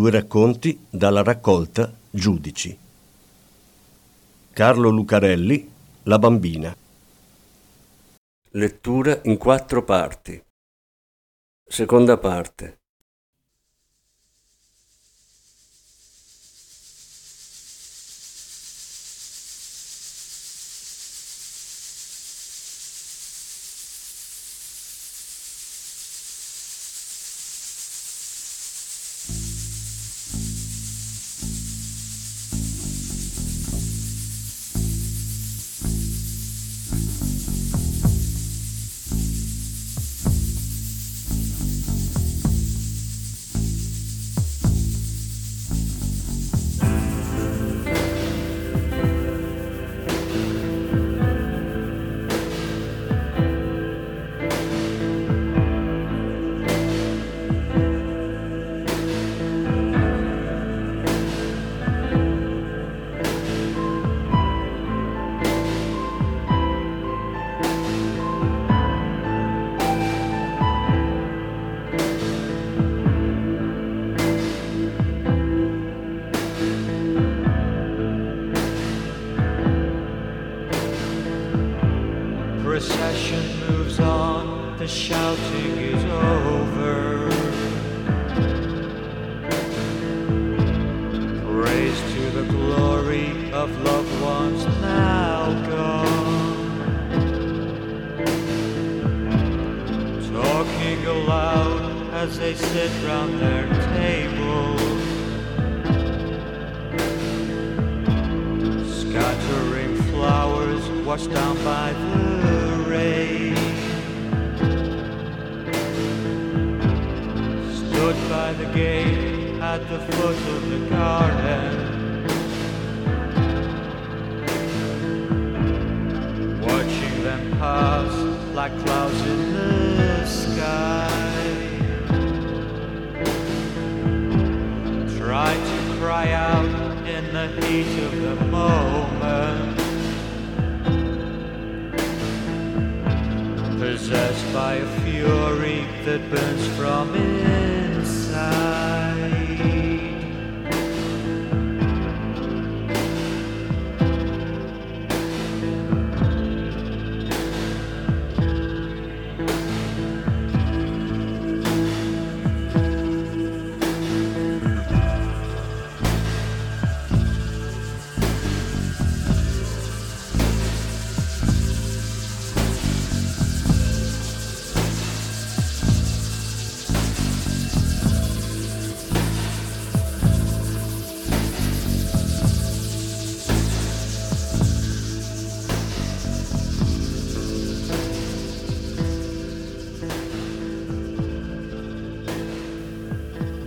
Due racconti dalla raccolta Giudici. Carlo Lucarelli, La bambina. Lettura in quattro parti. Seconda parte. By the gate at the foot of the garden. Watching them pass like clouds in the sky. Try to cry out in the heat of the moment. Possessed by a fury that burns from passar.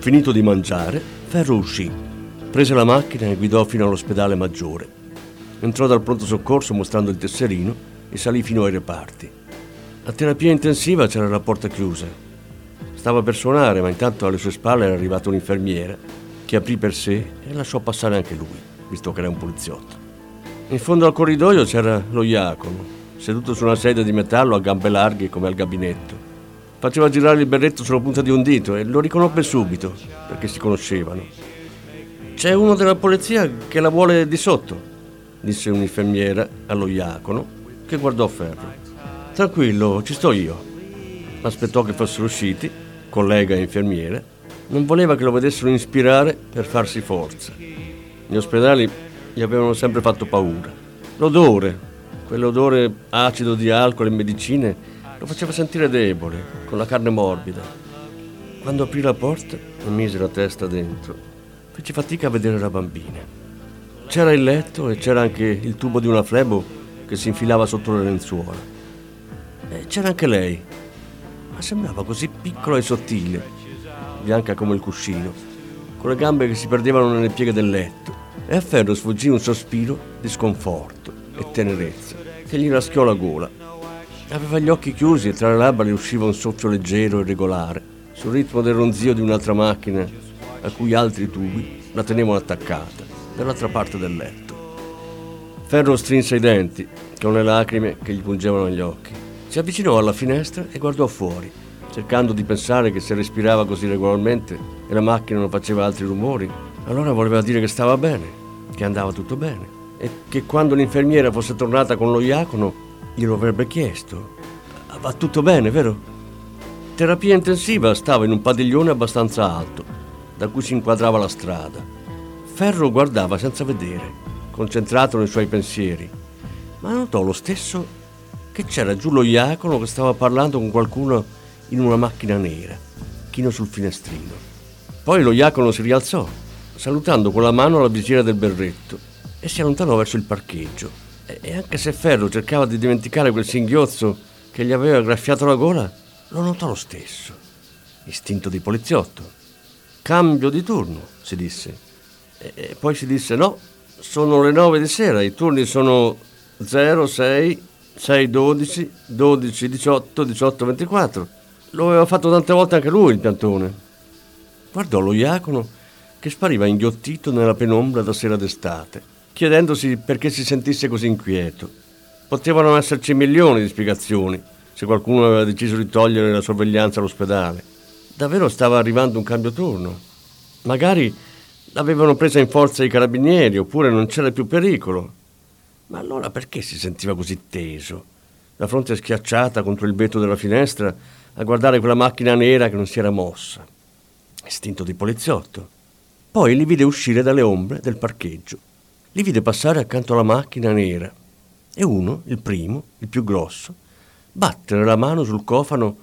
Finito di mangiare, Ferro uscì, prese la macchina e guidò fino all'ospedale maggiore. Entrò dal pronto soccorso mostrando il tesserino e salì fino ai reparti. A terapia intensiva c'era la porta chiusa. Stava per suonare, ma intanto alle sue spalle era arrivata un'infermiera che aprì per sé e lasciò passare anche lui, visto che era un poliziotto. In fondo al corridoio c'era lo Iacono, seduto su una sedia di metallo a gambe larghe come al gabinetto. Faceva girare il berretto sulla punta di un dito e lo riconobbe subito, perché si conoscevano. C'è uno della polizia che la vuole di sotto, disse un'infermiera allo Iacono, che guardò Ferro. Tranquillo, ci sto io. Aspettò che fossero usciti, collega e infermiera. Non voleva che lo vedessero inspirare per farsi forza. Gli ospedali gli avevano sempre fatto paura. L'odore, quell'odore acido di alcol e medicine, lo faceva sentire debole, con la carne morbida. Quando aprì la porta e mise la testa dentro, fece fatica a vedere la bambina. C'era il letto e c'era anche il tubo di una flebo che si infilava sotto le lenzuola. E c'era anche lei, ma sembrava così piccola e sottile, bianca come il cuscino, con le gambe che si perdevano nelle pieghe del letto, e a Ferro sfuggì un sospiro di sconforto e tenerezza che gli raschiò la gola. Aveva gli occhi chiusi e tra le labbra gli usciva un soffio leggero e regolare, sul ritmo del ronzio di un'altra macchina a cui altri tubi la tenevano attaccata dall'altra parte del letto. Ferro strinse i denti con le lacrime che gli pungevano gli occhi. Si avvicinò alla finestra e guardò fuori, cercando di pensare che se respirava così regolarmente e la macchina non faceva altri rumori, allora voleva dire che stava bene, che andava tutto bene e che quando l'infermiera fosse tornata con lo iacono glielo avrebbe chiesto. Va tutto bene, vero? Terapia intensiva stava in un padiglione abbastanza alto, da cui si inquadrava la strada. Ferro guardava senza vedere concentrato nei suoi pensieri, ma notò lo stesso che c'era giù lo Iacono che stava parlando con qualcuno in una macchina nera, chino sul finestrino. Poi lo Iacono si rialzò, salutando con la mano la visiera del berretto, e si allontanò verso il parcheggio. E anche se Ferro cercava di dimenticare quel singhiozzo che gli aveva graffiato la gola, lo notò lo stesso. Istinto di poliziotto. Cambio di turno, si disse. E poi si disse no, sono le 9 di sera, i turni sono 0, 6, 6, 12, 12, 18, 18, 24. Lo aveva fatto tante volte anche lui il piantone. Guardò lo Iacono che spariva inghiottito nella penombra da sera d'estate, chiedendosi perché si sentisse così inquieto. Potevano esserci milioni di spiegazioni se qualcuno aveva deciso di togliere la sorveglianza all'ospedale. Davvero stava arrivando un cambio turno. Magari L'avevano presa in forza i carabinieri, oppure non c'era più pericolo. Ma allora perché si sentiva così teso? La fronte schiacciata contro il vetro della finestra a guardare quella macchina nera che non si era mossa. Istinto di poliziotto. Poi li vide uscire dalle ombre del parcheggio. Li vide passare accanto alla macchina nera. E uno, il primo, il più grosso, battere la mano sul cofano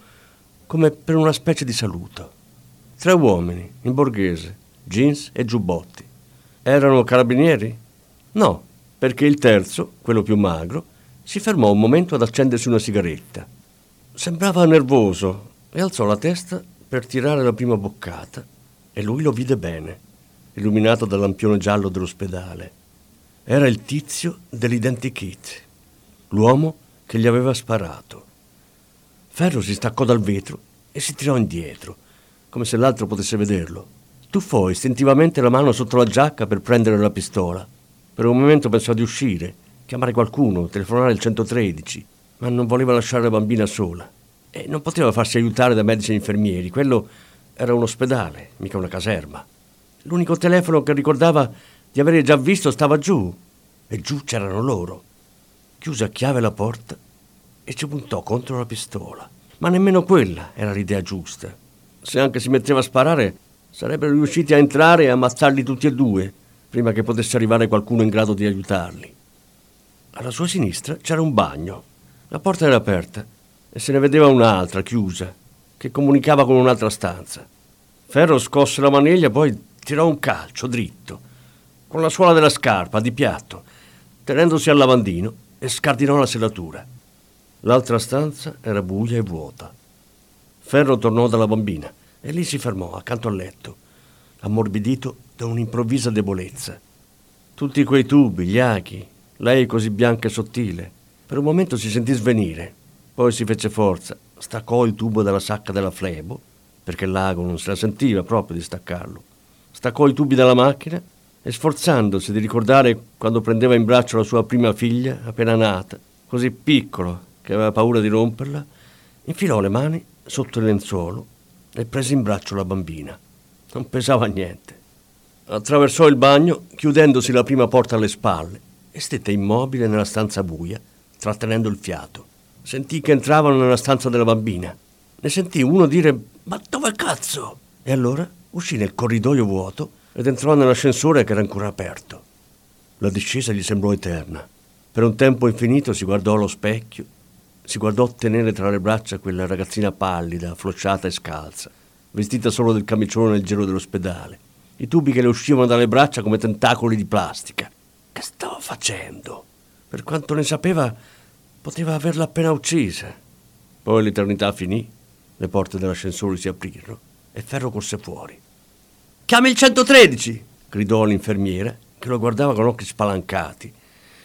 come per una specie di saluto. Tre uomini, in borghese, jeans e giubbotti. Erano carabinieri? No, perché il terzo, quello più magro, si fermò un momento ad accendersi una sigaretta. Sembrava nervoso e alzò la testa per tirare la prima boccata e lui lo vide bene, illuminato dal lampione giallo dell'ospedale. Era il tizio dell'identikit, l'uomo che gli aveva sparato. Ferro si staccò dal vetro e si tirò indietro, come se l'altro potesse vederlo. Tuffò istintivamente la mano sotto la giacca per prendere la pistola. Per un momento pensò di uscire, chiamare qualcuno, telefonare il 113, ma non voleva lasciare la bambina sola. E non poteva farsi aiutare da medici e infermieri, quello era un ospedale, mica una caserma. L'unico telefono che ricordava di avere già visto stava giù, e giù c'erano loro. Chiuse a chiave la porta e ci puntò contro la pistola. Ma nemmeno quella era l'idea giusta. Se anche si metteva a sparare, Sarebbero riusciti a entrare e ammazzarli tutti e due, prima che potesse arrivare qualcuno in grado di aiutarli. Alla sua sinistra c'era un bagno. La porta era aperta e se ne vedeva un'altra, chiusa, che comunicava con un'altra stanza. Ferro scosse la maniglia, poi tirò un calcio dritto, con la suola della scarpa, di piatto, tenendosi al lavandino e scardinò la serratura. L'altra stanza era buia e vuota. Ferro tornò dalla bambina e lì si fermò accanto al letto, ammorbidito da un'improvvisa debolezza. Tutti quei tubi, gli achi, lei così bianca e sottile. Per un momento si sentì svenire, poi si fece forza, staccò il tubo dalla sacca della flebo, perché l'ago non se la sentiva proprio di staccarlo. Staccò i tubi dalla macchina e sforzandosi di ricordare quando prendeva in braccio la sua prima figlia, appena nata, così piccolo che aveva paura di romperla, infilò le mani sotto il lenzuolo e prese in braccio la bambina. Non pesava niente. Attraversò il bagno, chiudendosi la prima porta alle spalle, e stette immobile nella stanza buia, trattenendo il fiato. Sentì che entravano nella stanza della bambina. Ne sentì uno dire: Ma dove cazzo? E allora uscì nel corridoio vuoto ed entrò nell'ascensore che era ancora aperto. La discesa gli sembrò eterna. Per un tempo infinito si guardò allo specchio si guardò tenere tra le braccia quella ragazzina pallida, flosciata e scalza, vestita solo del camicione nel gelo dell'ospedale, i tubi che le uscivano dalle braccia come tentacoli di plastica. Che stava facendo? Per quanto ne sapeva, poteva averla appena uccisa. Poi l'eternità finì, le porte dell'ascensore si aprirono e Ferro corse fuori. Chiami il 113! gridò l'infermiera, che lo guardava con occhi spalancati,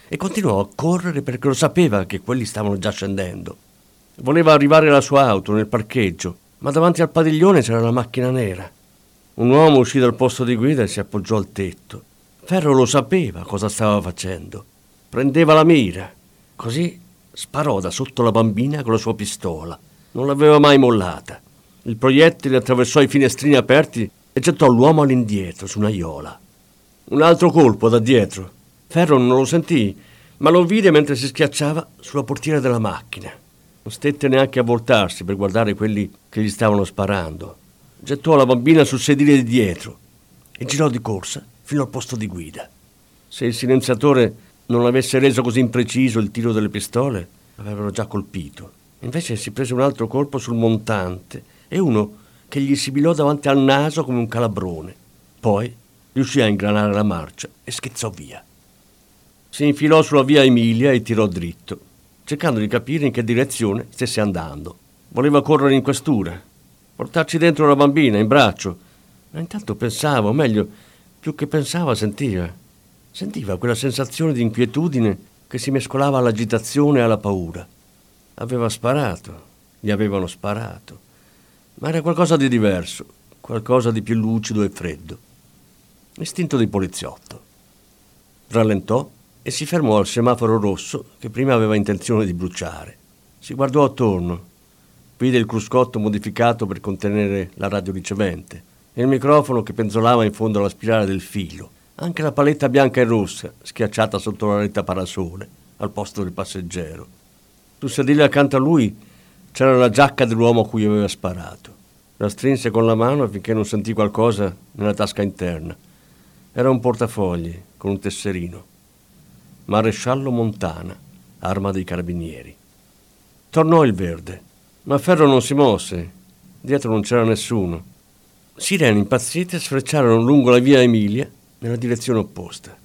e continuò a correre perché lo sapeva che quelli stavano già scendendo. Voleva arrivare alla sua auto nel parcheggio, ma davanti al padiglione c'era la macchina nera. Un uomo uscì dal posto di guida e si appoggiò al tetto. Ferro lo sapeva cosa stava facendo. Prendeva la mira. Così sparò da sotto la bambina con la sua pistola. Non l'aveva mai mollata. Il proiettile attraversò i finestrini aperti e gettò l'uomo all'indietro su una iola. Un altro colpo da dietro. Ferro non lo sentì, ma lo vide mentre si schiacciava sulla portiera della macchina. Non stette neanche a voltarsi per guardare quelli che gli stavano sparando. Gettò la bambina sul sedile di dietro e girò di corsa fino al posto di guida. Se il silenziatore non avesse reso così impreciso il tiro delle pistole, l'avrebbero già colpito. Invece si prese un altro colpo sul montante e uno che gli sibilò davanti al naso come un calabrone. Poi riuscì a ingranare la marcia e schizzò via. Si infilò sulla via Emilia e tirò dritto, cercando di capire in che direzione stesse andando. Voleva correre in questura, portarci dentro la bambina in braccio, ma intanto pensava, o meglio, più che pensava sentiva. Sentiva quella sensazione di inquietudine che si mescolava all'agitazione e alla paura. Aveva sparato, gli avevano sparato, ma era qualcosa di diverso, qualcosa di più lucido e freddo. Istinto di poliziotto. Rallentò e si fermò al semaforo rosso che prima aveva intenzione di bruciare. Si guardò attorno. Vide il cruscotto modificato per contenere la radioricevente e il microfono che penzolava in fondo alla spirale del filo. Anche la paletta bianca e rossa, schiacciata sotto la retta parasole, al posto del passeggero. Sul sedile accanto a lui c'era la giacca dell'uomo a cui aveva sparato. La strinse con la mano finché non sentì qualcosa nella tasca interna. Era un portafogli con un tesserino. Maresciallo Montana, arma dei carabinieri. Tornò il verde, ma Ferro non si mosse. Dietro non c'era nessuno. Sirene impazzite sfrecciarono lungo la via Emilia nella direzione opposta.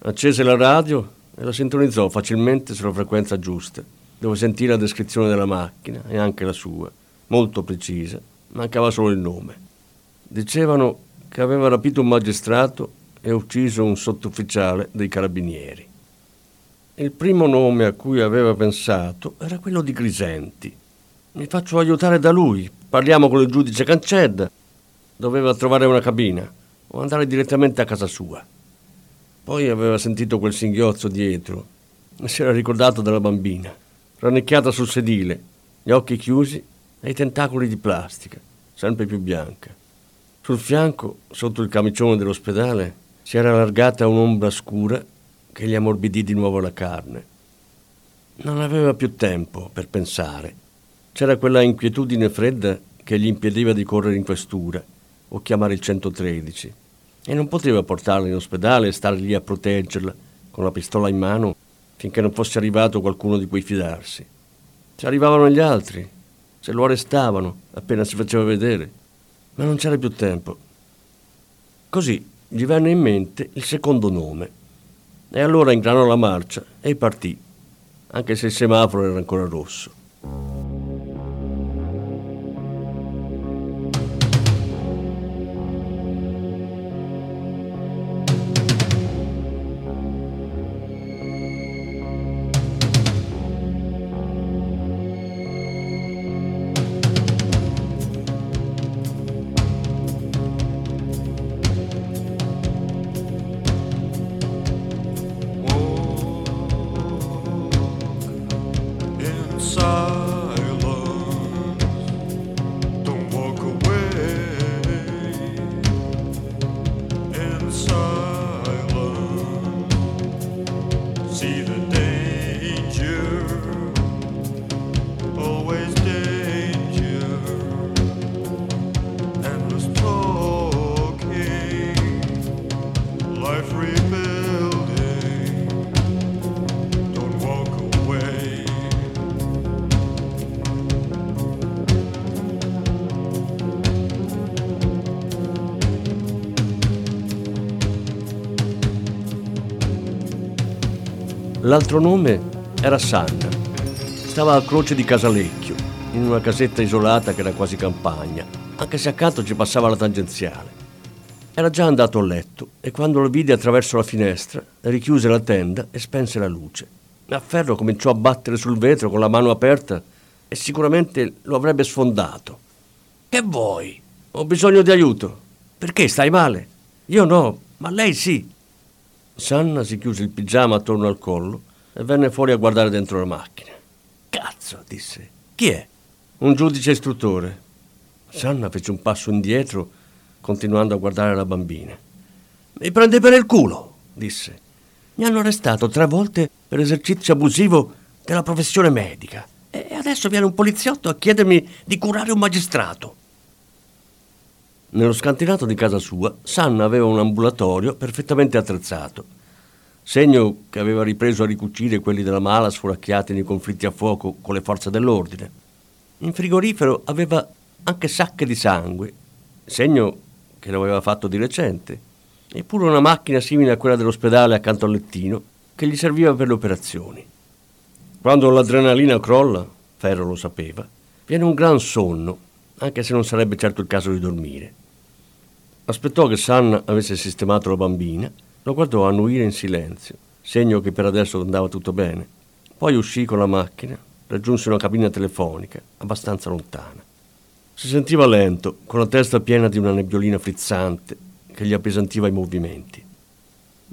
Accese la radio e la sintonizzò facilmente sulla frequenza giusta, dove sentì la descrizione della macchina e anche la sua, molto precisa, mancava solo il nome. Dicevano che aveva rapito un magistrato e ucciso un sottufficiale dei carabinieri. Il primo nome a cui aveva pensato era quello di Grisenti. Mi faccio aiutare da lui, parliamo con il giudice Cancedda. Doveva trovare una cabina o andare direttamente a casa sua. Poi aveva sentito quel singhiozzo dietro e si era ricordato della bambina, rannicchiata sul sedile, gli occhi chiusi e i tentacoli di plastica, sempre più bianca. Sul fianco, sotto il camicione dell'ospedale, si era allargata un'ombra scura che gli ammorbidì di nuovo la carne. Non aveva più tempo per pensare. C'era quella inquietudine fredda che gli impediva di correre in questura o chiamare il 113 e non poteva portarla in ospedale e stare lì a proteggerla con la pistola in mano finché non fosse arrivato qualcuno di cui fidarsi. Ci arrivavano gli altri, se lo arrestavano appena si faceva vedere, ma non c'era più tempo. Così gli venne in mente il secondo nome. E allora ingranò la marcia e partì, anche se il semaforo era ancora rosso. L'altro nome era Sanna. Stava a Croce di Casalecchio, in una casetta isolata che era quasi campagna, anche se accanto ci passava la tangenziale. Era già andato a letto e quando lo vide attraverso la finestra, richiuse la tenda e spense la luce. A ferro cominciò a battere sul vetro con la mano aperta e sicuramente lo avrebbe sfondato. Che vuoi? Ho bisogno di aiuto. Perché stai male? Io no, ma lei sì. Sanna si chiuse il pigiama attorno al collo e venne fuori a guardare dentro la macchina. Cazzo, disse. Chi è? Un giudice istruttore. Sanna fece un passo indietro, continuando a guardare la bambina. Mi prende per il culo, disse. Mi hanno arrestato tre volte per esercizio abusivo della professione medica e adesso viene un poliziotto a chiedermi di curare un magistrato. Nello scantinato di casa sua, Sanna aveva un ambulatorio perfettamente attrezzato, segno che aveva ripreso a ricucire quelli della mala sforacchiati nei conflitti a fuoco con le forze dell'ordine. In frigorifero aveva anche sacche di sangue, segno che lo aveva fatto di recente, eppure una macchina simile a quella dell'ospedale accanto al lettino che gli serviva per le operazioni. Quando l'adrenalina crolla, Ferro lo sapeva, viene un gran sonno, anche se non sarebbe certo il caso di dormire. Aspettò che Sanna avesse sistemato la bambina, lo guardò annuire in silenzio, segno che per adesso andava tutto bene. Poi uscì con la macchina, raggiunse una cabina telefonica abbastanza lontana. Si sentiva lento, con la testa piena di una nebbiolina frizzante che gli appesantiva i movimenti.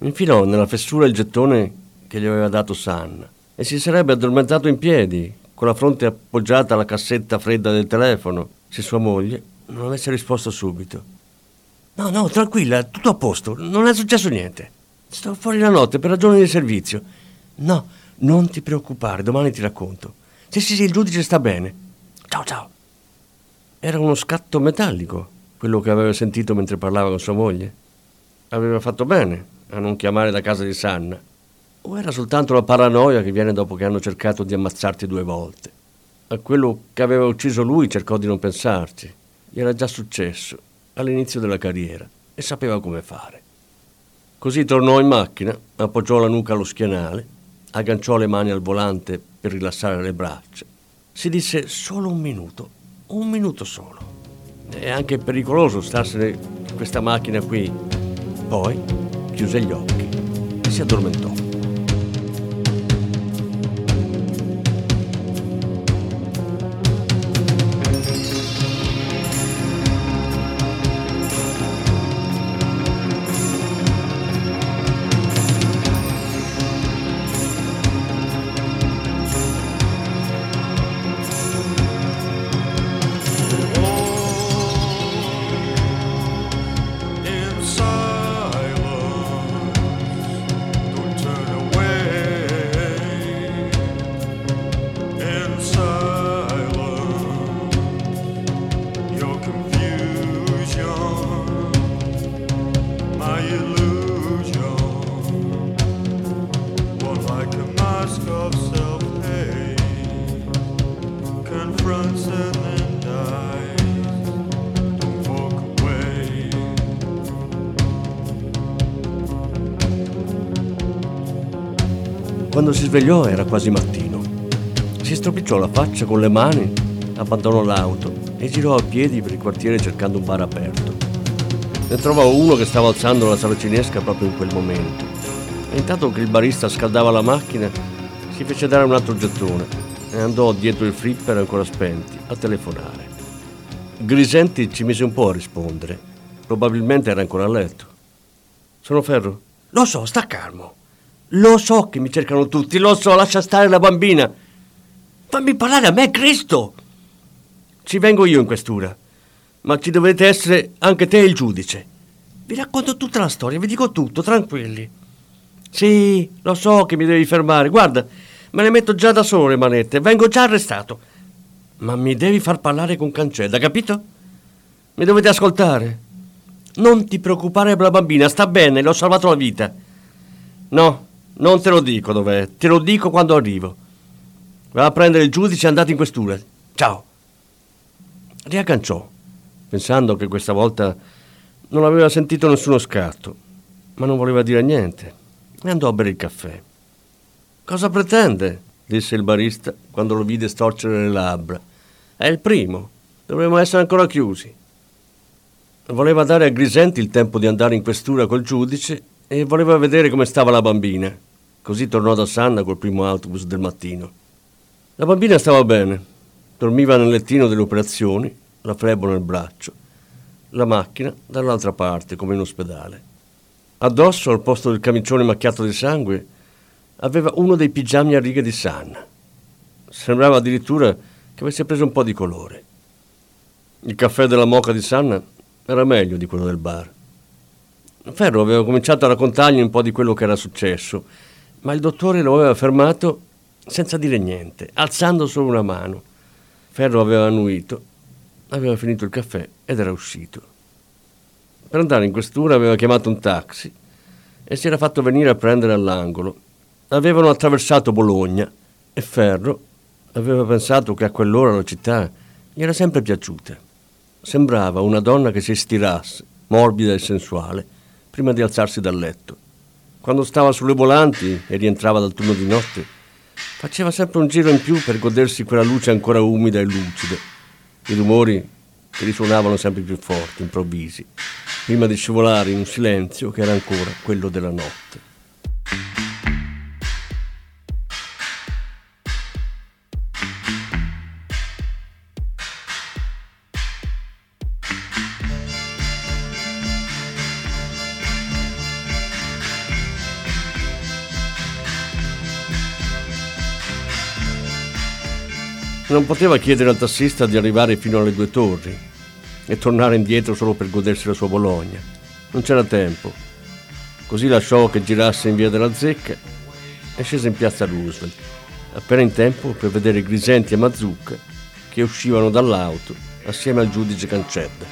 Infilò nella fessura il gettone che gli aveva dato Sanna e si sarebbe addormentato in piedi, con la fronte appoggiata alla cassetta fredda del telefono, se sua moglie non avesse risposto subito. No, no, tranquilla, tutto a posto, non è successo niente. Sto fuori la notte per ragioni di servizio. No, non ti preoccupare, domani ti racconto. Sì, sì, sì, il giudice sta bene. Ciao, ciao. Era uno scatto metallico, quello che aveva sentito mentre parlava con sua moglie. Aveva fatto bene a non chiamare da casa di Sanna. O era soltanto la paranoia che viene dopo che hanno cercato di ammazzarti due volte? A quello che aveva ucciso lui cercò di non pensarci. Gli era già successo all'inizio della carriera e sapeva come fare. Così tornò in macchina, appoggiò la nuca allo schienale, agganciò le mani al volante per rilassare le braccia. Si disse solo un minuto un minuto solo. È anche pericoloso starsene in questa macchina qui. Poi chiuse gli occhi e si addormentò. Quando si svegliò era quasi mattino. Si stropicciò la faccia con le mani, abbandonò l'auto e girò a piedi per il quartiere cercando un bar aperto. Ne trovò uno che stava alzando la saracinesca proprio in quel momento. E intanto che il barista scaldava la macchina, si fece dare un altro gettone e andò dietro il flipper ancora spenti a telefonare. Grisenti ci mise un po' a rispondere. Probabilmente era ancora a letto. Sono Ferro? Lo so, sta calmo. Lo so che mi cercano tutti, lo so, lascia stare la bambina. Fammi parlare a me, Cristo! Ci vengo io in questura, ma ci dovete essere anche te e il giudice. Vi racconto tutta la storia, vi dico tutto, tranquilli. Sì, lo so che mi devi fermare, guarda, me ne metto già da solo le manette, vengo già arrestato. Ma mi devi far parlare con Cancella, capito? Mi dovete ascoltare. Non ti preoccupare per la bambina, sta bene, le ho salvato la vita. No, non te lo dico dov'è, te lo dico quando arrivo. Va a prendere il giudice e andate in questura. Ciao. Riagganciò, pensando che questa volta non aveva sentito nessuno scatto, ma non voleva dire niente, e andò a bere il caffè. Cosa pretende? disse il barista quando lo vide storcere le labbra. È il primo, dovremmo essere ancora chiusi. voleva dare a Grisenti il tempo di andare in questura col giudice e voleva vedere come stava la bambina. Così tornò da Sanna col primo autobus del mattino. La bambina stava bene, dormiva nel lettino delle operazioni, la flebo nel braccio, la macchina dall'altra parte, come in ospedale. Addosso, al posto del camicione macchiato di sangue, aveva uno dei pigiami a righe di Sanna. Sembrava addirittura che avesse preso un po' di colore. Il caffè della moca di Sanna era meglio di quello del bar. Ferro aveva cominciato a raccontargli un po' di quello che era successo, ma il dottore lo aveva fermato senza dire niente, alzando solo una mano. Ferro aveva annuito, aveva finito il caffè ed era uscito. Per andare in questura aveva chiamato un taxi e si era fatto venire a prendere all'angolo. Avevano attraversato Bologna e Ferro aveva pensato che a quell'ora la città gli era sempre piaciuta. Sembrava una donna che si stirasse, morbida e sensuale, prima di alzarsi dal letto. Quando stava sulle volanti e rientrava dal turno di notte, faceva sempre un giro in più per godersi quella luce ancora umida e lucida. I rumori che risuonavano sempre più forti, improvvisi, prima di scivolare in un silenzio che era ancora quello della notte. Non poteva chiedere al tassista di arrivare fino alle due torri e tornare indietro solo per godersi la sua Bologna. Non c'era tempo. Così lasciò che girasse in via della Zecca e scese in piazza Roosevelt, appena in tempo per vedere Grisenti e Mazzucca che uscivano dall'auto assieme al giudice Cancedda.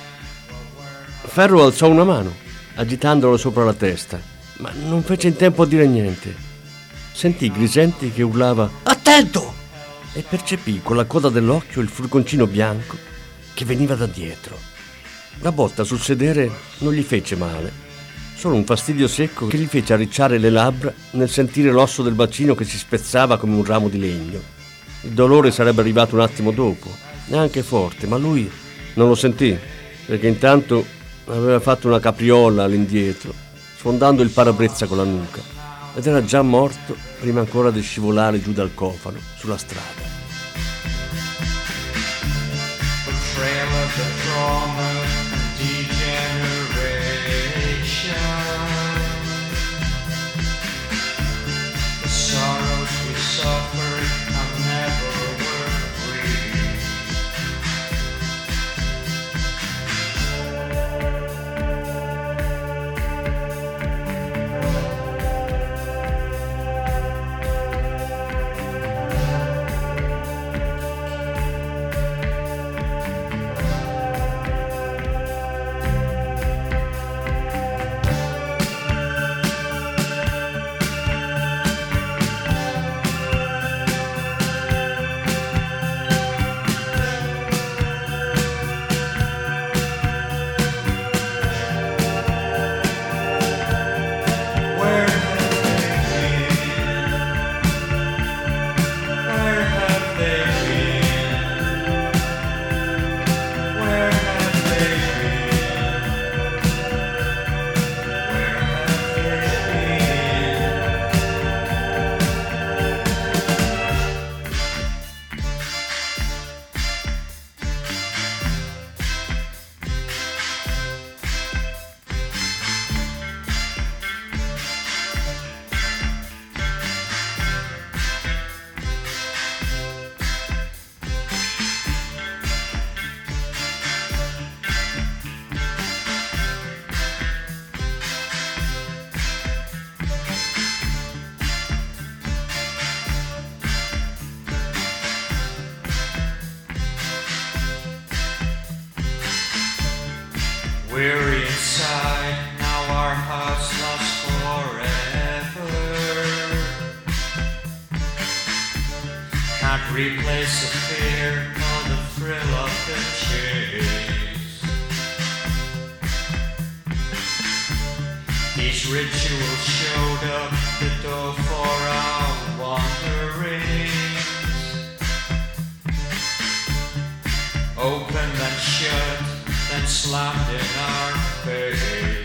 Ferro alzò una mano, agitandolo sopra la testa, ma non fece in tempo a dire niente. Sentì Grisenti che urlava Attento! E percepì con la coda dell'occhio il furgoncino bianco che veniva da dietro. La botta sul sedere non gli fece male, solo un fastidio secco che gli fece arricciare le labbra nel sentire l'osso del bacino che si spezzava come un ramo di legno. Il dolore sarebbe arrivato un attimo dopo, neanche forte, ma lui non lo sentì, perché intanto aveva fatto una capriola all'indietro, sfondando il parabrezza con la nuca, ed era già morto prima ancora di scivolare giù dal cofano sulla strada. We're inside, now our hearts lost forever. Can't replace the fear or the thrill of the chase. These rituals showed up the door for our wanderings. Open and shut and slammed in our face.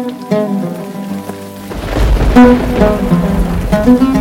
thank you